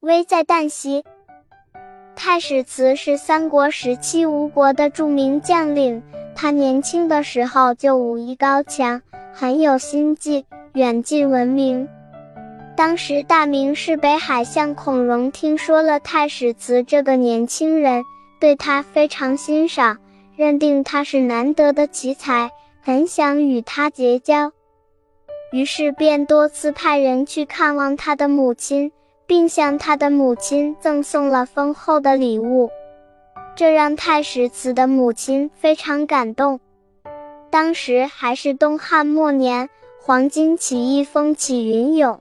危在旦夕。太史慈是三国时期吴国的著名将领，他年轻的时候就武艺高强，很有心计，远近闻名。当时大名是北海相孔融听说了太史慈这个年轻人，对他非常欣赏，认定他是难得的奇才，很想与他结交，于是便多次派人去看望他的母亲。并向他的母亲赠送了丰厚的礼物，这让太史慈的母亲非常感动。当时还是东汉末年，黄巾起义风起云涌，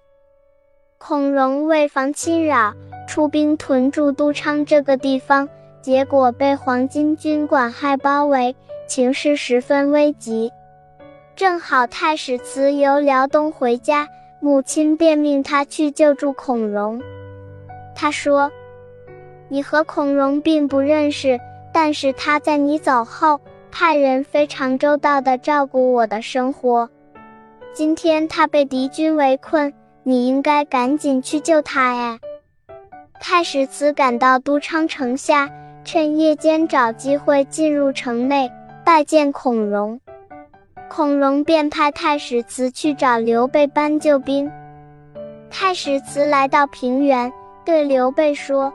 孔融为防侵扰，出兵屯驻都昌这个地方，结果被黄巾军管亥包围，情势十分危急。正好太史慈由辽东回家。母亲便命他去救助孔融。他说：“你和孔融并不认识，但是他在你走后，派人非常周到地照顾我的生活。今天他被敌军围困，你应该赶紧去救他哎。”太史慈赶到都昌城下，趁夜间找机会进入城内拜见孔融。孔融便派太史慈去找刘备搬救兵。太史慈来到平原，对刘备说：“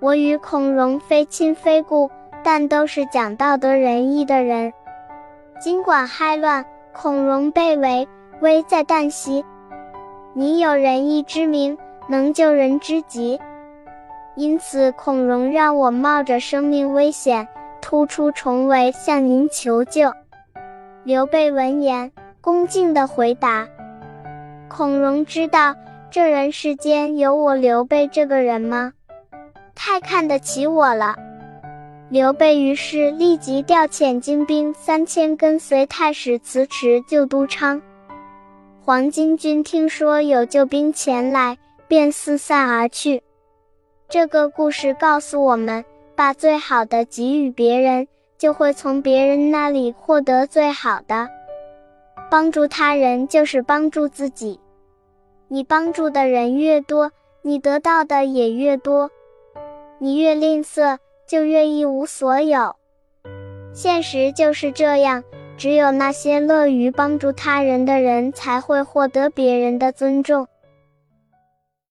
我与孔融非亲非故，但都是讲道德仁义的人。尽管害乱，孔融被围，危在旦夕。你有仁义之名，能救人之急，因此孔融让我冒着生命危险，突出重围，向您求救。”刘备闻言，恭敬地回答：“孔融知道这人世间有我刘备这个人吗？太看得起我了。”刘备于是立即调遣精兵三千，跟随太史慈持救都昌。黄巾军听说有救兵前来，便四散而去。这个故事告诉我们：把最好的给予别人。就会从别人那里获得最好的。帮助他人就是帮助自己，你帮助的人越多，你得到的也越多。你越吝啬，就越一无所有。现实就是这样，只有那些乐于帮助他人的人，才会获得别人的尊重。